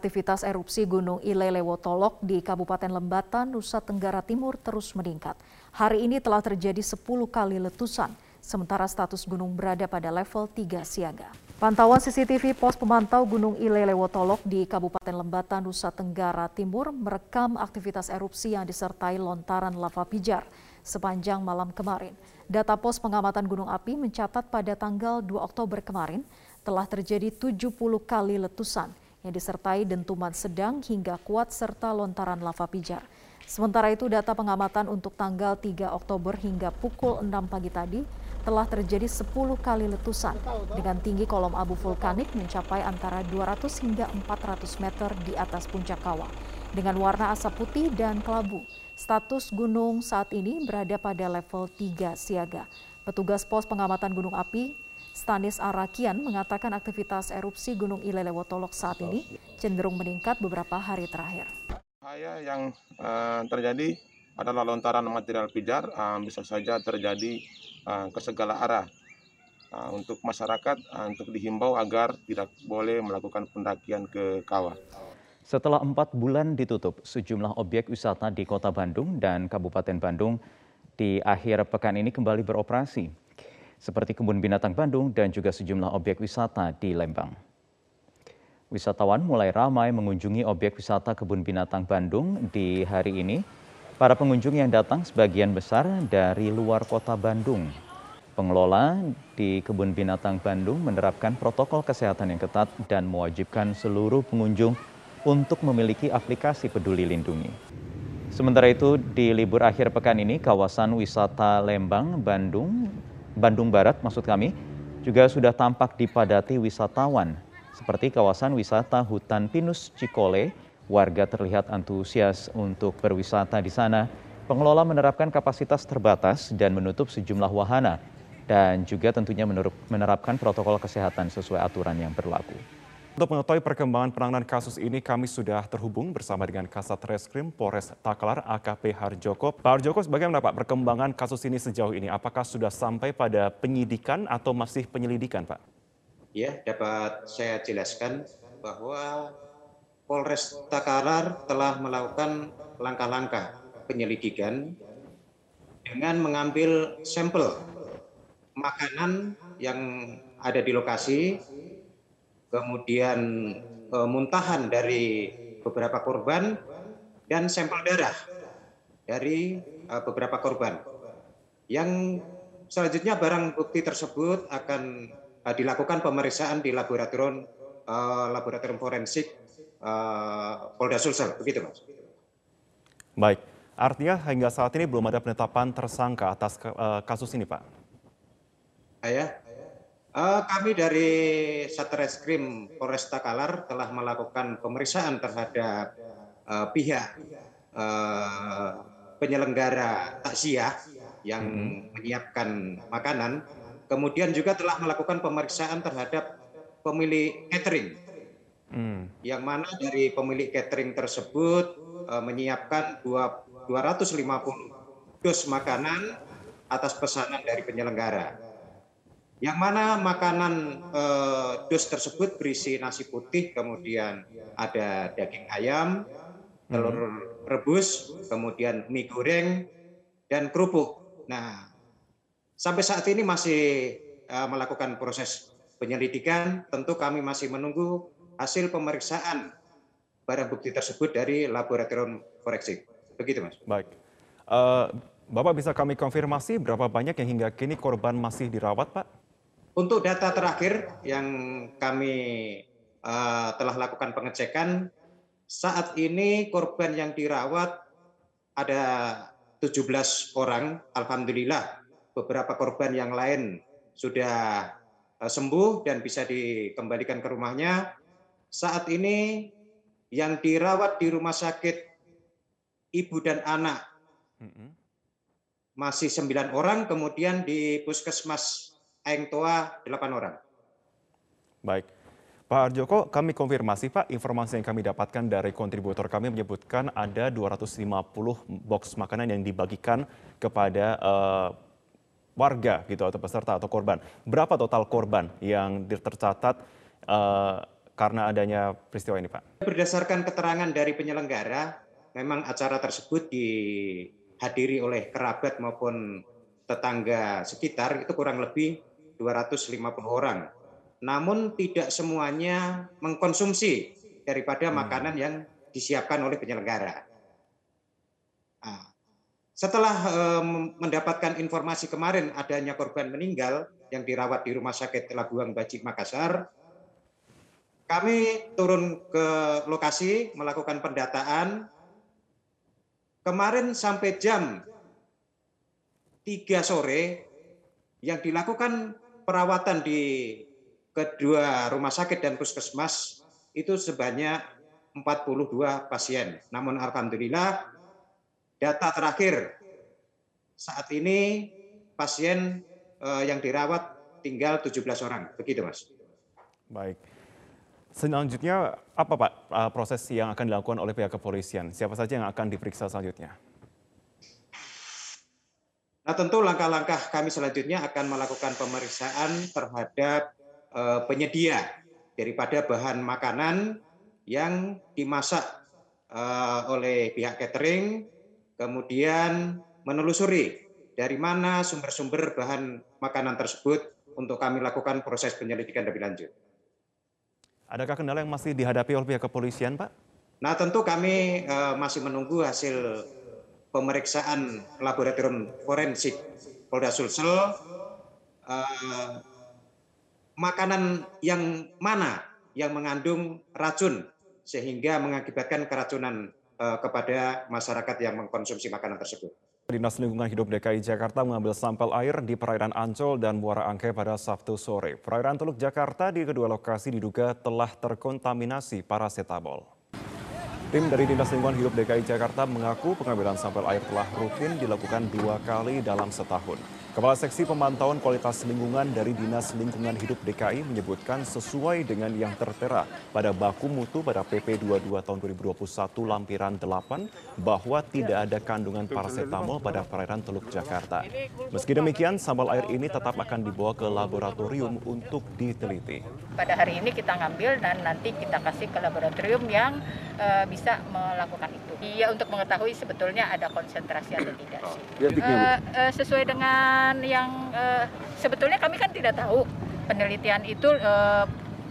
Aktivitas erupsi Gunung Ilelewotolok di Kabupaten Lembatan, Nusa Tenggara Timur terus meningkat. Hari ini telah terjadi 10 kali letusan, sementara status gunung berada pada level 3 siaga. Pantauan CCTV pos pemantau Gunung Ilelewotolok di Kabupaten Lembatan, Nusa Tenggara Timur merekam aktivitas erupsi yang disertai lontaran lava pijar sepanjang malam kemarin. Data pos pengamatan gunung api mencatat pada tanggal 2 Oktober kemarin telah terjadi 70 kali letusan yang disertai dentuman sedang hingga kuat serta lontaran lava pijar. Sementara itu data pengamatan untuk tanggal 3 Oktober hingga pukul 6 pagi tadi telah terjadi 10 kali letusan dengan tinggi kolom abu vulkanik mencapai antara 200 hingga 400 meter di atas puncak kawah dengan warna asap putih dan kelabu. Status gunung saat ini berada pada level 3 siaga. Petugas pos pengamatan gunung api Stanis Arakian mengatakan aktivitas erupsi Gunung Ilelewotolok saat ini cenderung meningkat beberapa hari terakhir. Bahaya yang uh, terjadi adalah lontaran material pijar uh, bisa saja terjadi uh, ke segala arah. Uh, untuk masyarakat uh, untuk dihimbau agar tidak boleh melakukan pendakian ke kawah. Setelah empat bulan ditutup, sejumlah objek wisata di Kota Bandung dan Kabupaten Bandung di akhir pekan ini kembali beroperasi seperti Kebun Binatang Bandung dan juga sejumlah objek wisata di Lembang. Wisatawan mulai ramai mengunjungi objek wisata Kebun Binatang Bandung di hari ini. Para pengunjung yang datang sebagian besar dari luar kota Bandung. Pengelola di Kebun Binatang Bandung menerapkan protokol kesehatan yang ketat dan mewajibkan seluruh pengunjung untuk memiliki aplikasi peduli lindungi. Sementara itu, di libur akhir pekan ini, kawasan wisata Lembang, Bandung Bandung Barat maksud kami juga sudah tampak dipadati wisatawan seperti kawasan wisata hutan pinus Cikole. Warga terlihat antusias untuk berwisata di sana. Pengelola menerapkan kapasitas terbatas dan menutup sejumlah wahana dan juga tentunya menerapkan protokol kesehatan sesuai aturan yang berlaku. Untuk mengetahui perkembangan penanganan kasus ini, kami sudah terhubung bersama dengan Kasat Reskrim Polres Takalar AKP Harjoko. Pak Harjoko, bagaimana Pak perkembangan kasus ini sejauh ini? Apakah sudah sampai pada penyidikan atau masih penyelidikan, Pak? Ya, dapat saya jelaskan bahwa Polres Takalar telah melakukan langkah-langkah penyelidikan dengan mengambil sampel makanan yang ada di lokasi kemudian e, muntahan dari beberapa korban dan sampel darah dari e, beberapa korban. Yang selanjutnya barang bukti tersebut akan e, dilakukan pemeriksaan di laboratorium e, laboratorium forensik e, Polda Sulsel, begitu Mas. Baik, artinya hingga saat ini belum ada penetapan tersangka atas e, kasus ini, Pak. Ya, Uh, kami dari Satreskrim Polresta Kalar telah melakukan pemeriksaan terhadap uh, pihak uh, penyelenggara takziah yang hmm. menyiapkan makanan, kemudian juga telah melakukan pemeriksaan terhadap pemilik catering, hmm. yang mana dari pemilik catering tersebut uh, menyiapkan dua, 250 dus makanan atas pesanan dari penyelenggara yang mana makanan eh, dus tersebut berisi nasi putih, kemudian ada daging ayam, telur hmm. rebus, kemudian mie goreng, dan kerupuk. Nah, sampai saat ini masih eh, melakukan proses penyelidikan. Tentu kami masih menunggu hasil pemeriksaan barang bukti tersebut dari laboratorium forensik. Begitu, Mas. Baik. Uh, Bapak bisa kami konfirmasi berapa banyak yang hingga kini korban masih dirawat, Pak? Untuk data terakhir yang kami uh, telah lakukan pengecekan, saat ini korban yang dirawat ada 17 orang, Alhamdulillah. Beberapa korban yang lain sudah uh, sembuh dan bisa dikembalikan ke rumahnya. Saat ini yang dirawat di rumah sakit ibu dan anak masih sembilan orang, kemudian di puskesmas Aeng Toa 8 orang. Baik. Pak Arjoko, kami konfirmasi Pak, informasi yang kami dapatkan dari kontributor kami menyebutkan ada 250 box makanan yang dibagikan kepada uh, warga gitu atau peserta atau korban. Berapa total korban yang tercatat uh, karena adanya peristiwa ini, Pak? Berdasarkan keterangan dari penyelenggara, memang acara tersebut dihadiri oleh kerabat maupun tetangga sekitar itu kurang lebih 250 orang. Namun tidak semuanya mengkonsumsi daripada hmm. makanan yang disiapkan oleh penyelenggara. Nah, setelah um, mendapatkan informasi kemarin adanya korban meninggal yang dirawat di Rumah Sakit Labuang Baji Makassar, kami turun ke lokasi melakukan pendataan. Kemarin sampai jam 3 sore yang dilakukan perawatan di kedua rumah sakit dan puskesmas itu sebanyak 42 pasien. Namun alhamdulillah data terakhir saat ini pasien eh, yang dirawat tinggal 17 orang. Begitu, Mas. Baik. Selanjutnya apa Pak eh, proses yang akan dilakukan oleh pihak kepolisian? Siapa saja yang akan diperiksa selanjutnya? Nah tentu langkah-langkah kami selanjutnya akan melakukan pemeriksaan terhadap uh, penyedia daripada bahan makanan yang dimasak uh, oleh pihak catering, kemudian menelusuri dari mana sumber-sumber bahan makanan tersebut untuk kami lakukan proses penyelidikan lebih lanjut. Adakah kendala yang masih dihadapi oleh pihak kepolisian, Pak? Nah, tentu kami uh, masih menunggu hasil pemeriksaan laboratorium forensik Polda Sulsel uh, makanan yang mana yang mengandung racun sehingga mengakibatkan keracunan uh, kepada masyarakat yang mengkonsumsi makanan tersebut. Dinas Lingkungan Hidup DKI Jakarta mengambil sampel air di perairan Ancol dan Muara Angke pada Sabtu sore. Perairan Teluk Jakarta di kedua lokasi diduga telah terkontaminasi parasetamol. Tim dari Dinas Lingkungan Hidup DKI Jakarta mengaku pengambilan sampel air telah rutin dilakukan dua kali dalam setahun. Kepala Seksi Pemantauan Kualitas Lingkungan dari Dinas Lingkungan Hidup DKI menyebutkan sesuai dengan yang tertera pada baku mutu pada PP 22 tahun 2021 lampiran 8 bahwa tidak ada kandungan paracetamol pada perairan Teluk Jakarta. Meski demikian, sampel air ini tetap akan dibawa ke laboratorium untuk diteliti. Pada hari ini kita ngambil dan nanti kita kasih ke laboratorium yang uh, bisa melakukan itu. Iya untuk mengetahui sebetulnya ada konsentrasi atau tidak sih. Uh, uh, sesuai dengan penelitian yang uh, sebetulnya kami kan tidak tahu penelitian itu uh,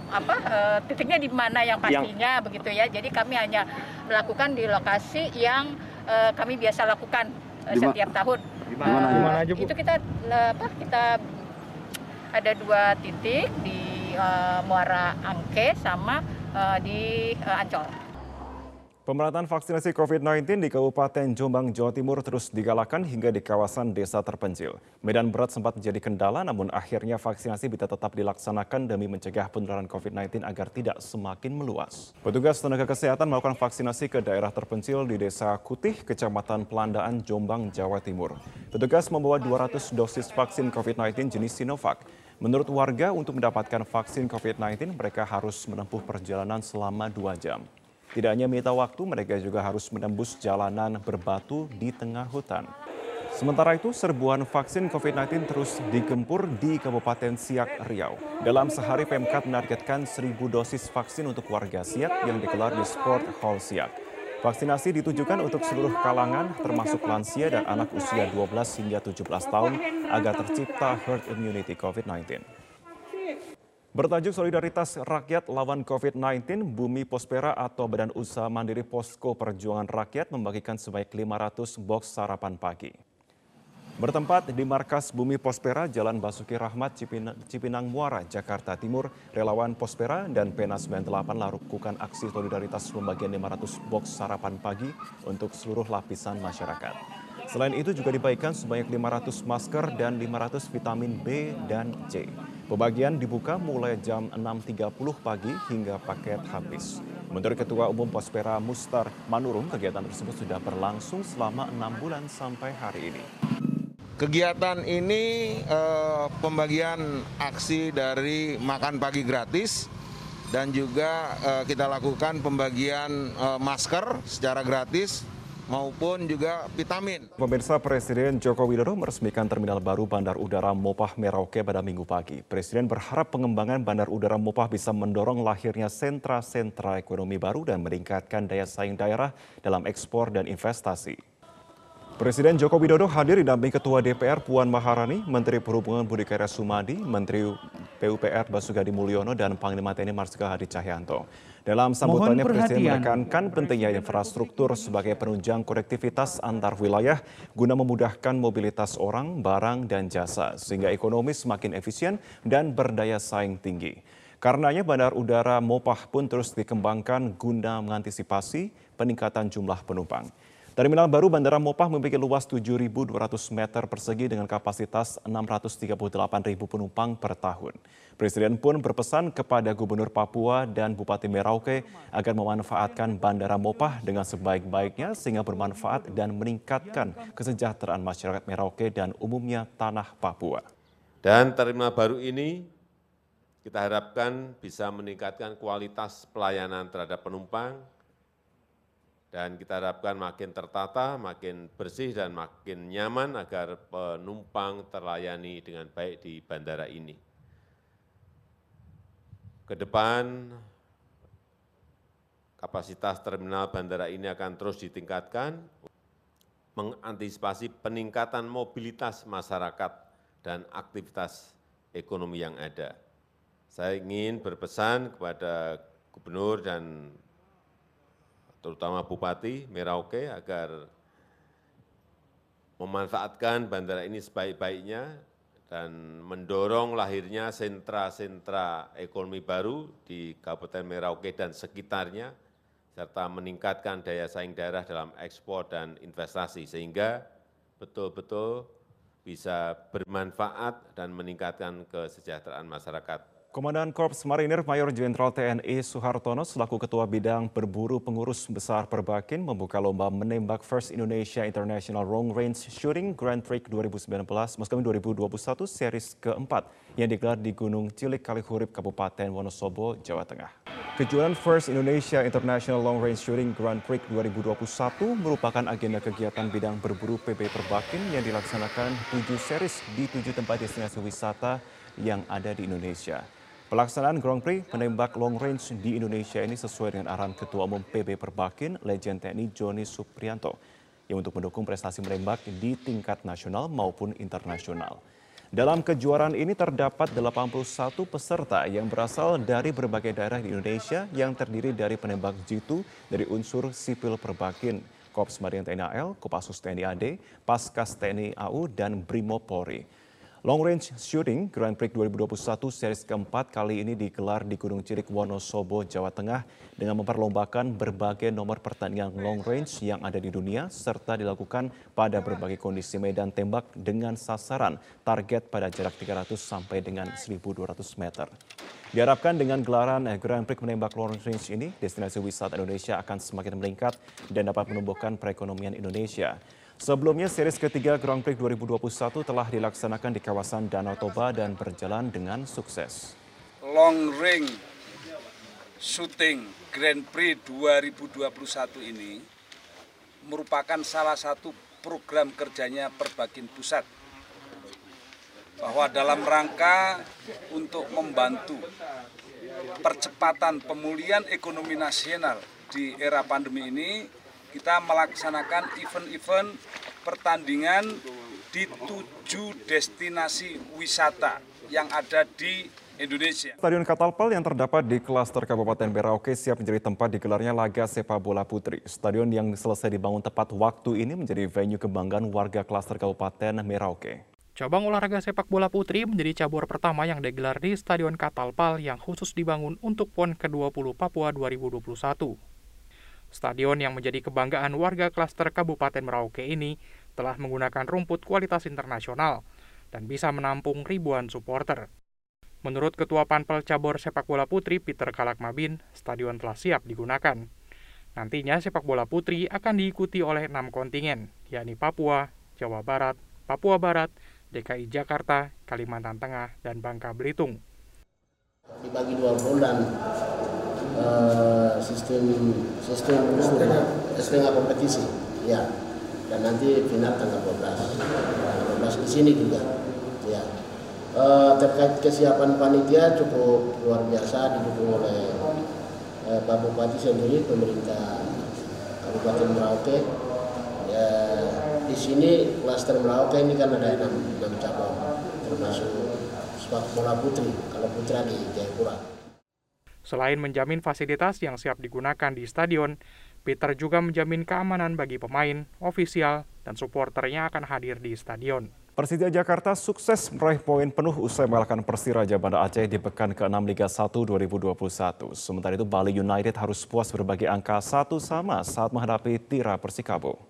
apa uh, titiknya di mana yang pastinya yang... begitu ya. Jadi kami hanya melakukan di lokasi yang uh, kami biasa lakukan uh, setiap tahun. Di mana, uh, di mana aja, Bu? Itu kita apa kita ada dua titik di uh, Muara Angke sama uh, di uh, Ancol. Pemerataan vaksinasi COVID-19 di Kabupaten Jombang, Jawa Timur terus digalakan hingga di kawasan desa terpencil. Medan berat sempat menjadi kendala, namun akhirnya vaksinasi bisa tetap dilaksanakan demi mencegah penularan COVID-19 agar tidak semakin meluas. Petugas tenaga kesehatan melakukan vaksinasi ke daerah terpencil di Desa Kutih, Kecamatan Pelandaan, Jombang, Jawa Timur. Petugas membawa 200 dosis vaksin COVID-19 jenis Sinovac. Menurut warga, untuk mendapatkan vaksin COVID-19, mereka harus menempuh perjalanan selama dua jam. Tidak hanya minta waktu, mereka juga harus menembus jalanan berbatu di tengah hutan. Sementara itu, serbuan vaksin COVID-19 terus digempur di Kabupaten Siak, Riau. Dalam sehari Pemkap menargetkan 1.000 dosis vaksin untuk warga Siak yang dikelar di Sport Hall Siak. Vaksinasi ditujukan untuk seluruh kalangan, termasuk lansia dan anak usia 12 hingga 17 tahun, agar tercipta herd immunity COVID-19. Bertajuk Solidaritas Rakyat Lawan COVID-19, Bumi Pospera atau Badan Usaha Mandiri Posko Perjuangan Rakyat membagikan sebanyak 500 box sarapan pagi. Bertempat di markas Bumi Pospera, Jalan Basuki Rahmat, Cipinang, Cipinang Muara, Jakarta Timur, relawan Pospera dan Pena 98 lakukan aksi solidaritas pembagian 500 box sarapan pagi untuk seluruh lapisan masyarakat. Selain itu juga dibagikan sebanyak 500 masker dan 500 vitamin B dan C. Pembagian dibuka mulai jam 6.30 pagi hingga paket habis. Menurut Ketua Umum Pospera Mustar Manurung, kegiatan tersebut sudah berlangsung selama enam bulan sampai hari ini. Kegiatan ini eh, pembagian aksi dari makan pagi gratis dan juga eh, kita lakukan pembagian eh, masker secara gratis maupun juga vitamin. Pemirsa Presiden Joko Widodo meresmikan terminal baru Bandar Udara Mopah Merauke pada minggu pagi. Presiden berharap pengembangan Bandar Udara Mopah bisa mendorong lahirnya sentra-sentra ekonomi baru dan meningkatkan daya saing daerah dalam ekspor dan investasi. Presiden Joko Widodo hadir didampingi Ketua DPR Puan Maharani, Menteri Perhubungan Budi Karya Sumadi, Menteri PUPR Basugadi Mulyono, dan Panglima TNI Marsikal Hadi Cahyanto. Dalam sambutannya, Presiden menekankan pentingnya infrastruktur sebagai penunjang konektivitas antar wilayah guna memudahkan mobilitas orang, barang, dan jasa, sehingga ekonomi semakin efisien dan berdaya saing tinggi. Karenanya Bandar Udara Mopah pun terus dikembangkan guna mengantisipasi peningkatan jumlah penumpang. Terminal baru Bandara Mopah memiliki luas 7.200 meter persegi dengan kapasitas 638.000 penumpang per tahun. Presiden pun berpesan kepada Gubernur Papua dan Bupati Merauke agar memanfaatkan Bandara Mopah dengan sebaik-baiknya sehingga bermanfaat dan meningkatkan kesejahteraan masyarakat Merauke dan umumnya tanah Papua. Dan terminal baru ini kita harapkan bisa meningkatkan kualitas pelayanan terhadap penumpang, dan kita harapkan makin tertata, makin bersih dan makin nyaman agar penumpang terlayani dengan baik di bandara ini. Ke depan, kapasitas terminal bandara ini akan terus ditingkatkan, mengantisipasi peningkatan mobilitas masyarakat dan aktivitas ekonomi yang ada. Saya ingin berpesan kepada gubernur dan terutama Bupati Merauke agar memanfaatkan bandara ini sebaik-baiknya dan mendorong lahirnya sentra-sentra ekonomi baru di Kabupaten Merauke dan sekitarnya, serta meningkatkan daya saing daerah dalam ekspor dan investasi, sehingga betul-betul bisa bermanfaat dan meningkatkan kesejahteraan masyarakat Komandan Korps Marinir Mayor Jenderal TNI Soehartono selaku Ketua Bidang Berburu Pengurus Besar Perbakin membuka lomba menembak First Indonesia International Long Range Shooting Grand Prix 2019 Muskemi 2021 series keempat yang digelar di Gunung Cilik Kalihurip Kabupaten Wonosobo, Jawa Tengah. Kejuaraan First Indonesia International Long Range Shooting Grand Prix 2021 merupakan agenda kegiatan bidang berburu PB Perbakin yang dilaksanakan tujuh series di tujuh tempat destinasi wisata yang ada di Indonesia. Pelaksanaan Grand Prix menembak long range di Indonesia ini sesuai dengan arahan Ketua Umum PB Perbakin, Legend TNI Joni Suprianto, yang untuk mendukung prestasi menembak di tingkat nasional maupun internasional. Dalam kejuaraan ini terdapat 81 peserta yang berasal dari berbagai daerah di Indonesia yang terdiri dari penembak jitu dari unsur sipil Perbakin, Korps Marinir TNI AL, Kopassus TNI AD, Paskas TNI AU, dan Brimopori. Long Range Shooting Grand Prix 2021 series keempat kali ini digelar di Gunung Cilik Wonosobo, Jawa Tengah dengan memperlombakan berbagai nomor pertandingan long range yang ada di dunia serta dilakukan pada berbagai kondisi medan tembak dengan sasaran target pada jarak 300 sampai dengan 1200 meter. Diharapkan dengan gelaran Grand Prix menembak long range ini, destinasi wisata Indonesia akan semakin meningkat dan dapat menumbuhkan perekonomian Indonesia. Sebelumnya, series ketiga Grand Prix 2021 telah dilaksanakan di kawasan Danau Toba dan berjalan dengan sukses. Long Ring Shooting Grand Prix 2021 ini merupakan salah satu program kerjanya Perbakin Pusat bahwa dalam rangka untuk membantu percepatan pemulihan ekonomi nasional di era pandemi ini kita melaksanakan event-event pertandingan di tujuh destinasi wisata yang ada di Indonesia. Stadion Katalpal yang terdapat di klaster Kabupaten Merauke siap menjadi tempat digelarnya laga sepak bola putri. Stadion yang selesai dibangun tepat waktu ini menjadi venue kebanggaan warga klaster Kabupaten Merauke. Cabang olahraga sepak bola putri menjadi cabur pertama yang digelar di Stadion Katalpal yang khusus dibangun untuk PON ke-20 Papua 2021. Stadion yang menjadi kebanggaan warga klaster Kabupaten Merauke ini telah menggunakan rumput kualitas internasional dan bisa menampung ribuan supporter. Menurut Ketua Panpel Cabur Sepak Bola Putri Peter Kalakmabin, stadion telah siap digunakan. Nantinya sepak bola putri akan diikuti oleh enam kontingen, yakni Papua, Jawa Barat, Papua Barat, DKI Jakarta, Kalimantan Tengah, dan Bangka Belitung. Dibagi dua bulan, uh, sistem sistem setengah kompetisi Ya, dan nanti final tanggal 12. Tanggal 12 di sini juga. Ya. E, terkait kesiapan panitia cukup luar biasa didukung oleh e, Pak Bupati sendiri, pemerintah Kabupaten Merauke. Ya, di sini klaster Merauke ini kan ada enam, enam cabang, termasuk sepak bola putri, kalau putra di Jayapura. Selain menjamin fasilitas yang siap digunakan di stadion, Peter juga menjamin keamanan bagi pemain, ofisial, dan supporter yang akan hadir di stadion. Persija Jakarta sukses meraih poin penuh usai mengalahkan Persiraja Banda Aceh di pekan ke-6 Liga 1 2021. Sementara itu Bali United harus puas berbagi angka satu sama saat menghadapi Tira Persikabo.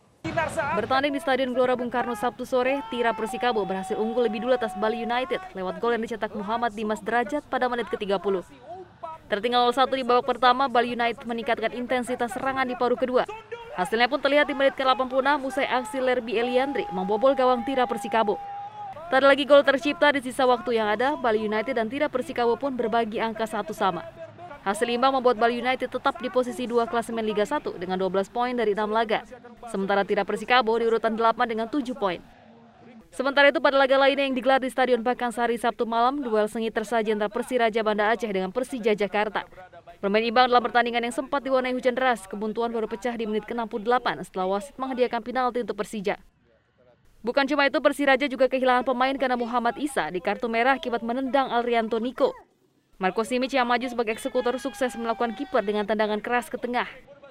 Bertanding di Stadion Gelora Bung Karno Sabtu sore, Tira Persikabo berhasil unggul lebih dulu atas Bali United lewat gol yang dicetak Muhammad Dimas Derajat pada menit ke-30. Tertinggal 0-1 di babak pertama, Bali United meningkatkan intensitas serangan di paruh kedua. Hasilnya pun terlihat di menit ke-86 usai aksi Lerby Eliandri membobol gawang Tira Persikabo. Tak ada lagi gol tercipta di sisa waktu yang ada, Bali United dan Tira Persikabo pun berbagi angka satu sama. Hasil imbang membuat Bali United tetap di posisi dua klasemen Liga 1 dengan 12 poin dari 6 laga. Sementara Tira Persikabo di urutan 8 dengan 7 poin. Sementara itu pada laga lainnya yang digelar di Stadion Pakansari Sabtu malam, duel sengit tersaji antara Persiraja Banda Aceh dengan Persija Jakarta. Bermain imbang dalam pertandingan yang sempat diwarnai hujan deras, kebuntuan baru pecah di menit ke-68 setelah wasit menghadiahkan penalti untuk Persija. Bukan cuma itu, Persiraja juga kehilangan pemain karena Muhammad Isa di kartu merah akibat menendang Alrianto Niko. Marco Simic yang maju sebagai eksekutor sukses melakukan kiper dengan tendangan keras ke tengah.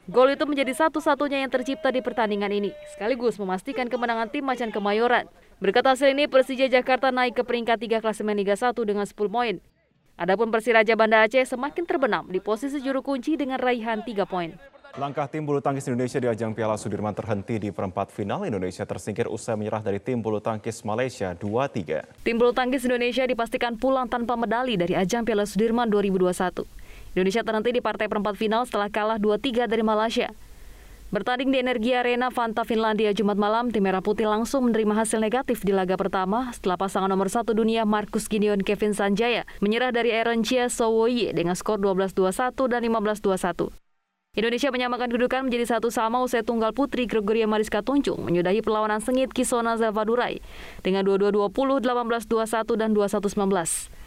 Gol itu menjadi satu-satunya yang tercipta di pertandingan ini, sekaligus memastikan kemenangan tim Macan Kemayoran. Berkat hasil ini, Persija Jakarta naik ke peringkat 3 klasemen Liga 1 dengan 10 poin. Adapun Persiraja Banda Aceh semakin terbenam di posisi juru kunci dengan raihan 3 poin. Langkah tim bulu tangkis Indonesia di ajang Piala Sudirman terhenti di perempat final. Indonesia tersingkir usai menyerah dari tim bulu tangkis Malaysia 2-3. Tim bulu tangkis Indonesia dipastikan pulang tanpa medali dari ajang Piala Sudirman 2021. Indonesia terhenti di partai perempat final setelah kalah 2-3 dari Malaysia. Bertanding di Energi Arena Fanta Finlandia Jumat malam, tim Merah Putih langsung menerima hasil negatif di laga pertama setelah pasangan nomor satu dunia Marcus Gideon Kevin Sanjaya menyerah dari Aaron Chia Sowoye dengan skor 12-21 dan 15-21. Indonesia menyamakan kedudukan menjadi satu sama usai tunggal putri Gregoria Mariska Tunjung menyudahi perlawanan sengit Kisona Zavadurai dengan 22-20, 18-21, dan 21-19.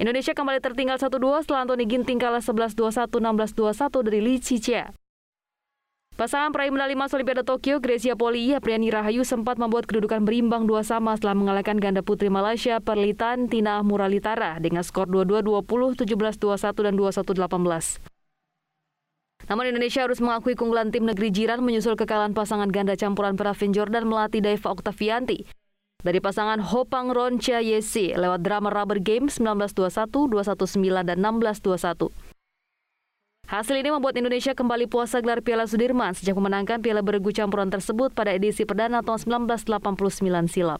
Indonesia kembali tertinggal 1-2 setelah Anthony Ginting kalah 11-21, 16-21 dari Lee Chichia. Pasangan peraih medali emas Olimpiade Tokyo, Gracia Poli, Apriani Rahayu sempat membuat kedudukan berimbang dua sama setelah mengalahkan ganda putri Malaysia Perlitan Tina Muralitara dengan skor 22-20, 17-21, dan 21-18. Namun Indonesia harus mengakui keunggulan tim negeri jiran menyusul kekalahan pasangan ganda campuran Pravin Jordan melatih Daiva Oktavianti dari pasangan Hopang Roncha Yesi lewat drama rubber game 19-21, 21-9, dan 16-21. Hasil ini membuat Indonesia kembali puasa gelar Piala Sudirman sejak memenangkan Piala Bergu campuran tersebut pada edisi perdana tahun 1989 silam.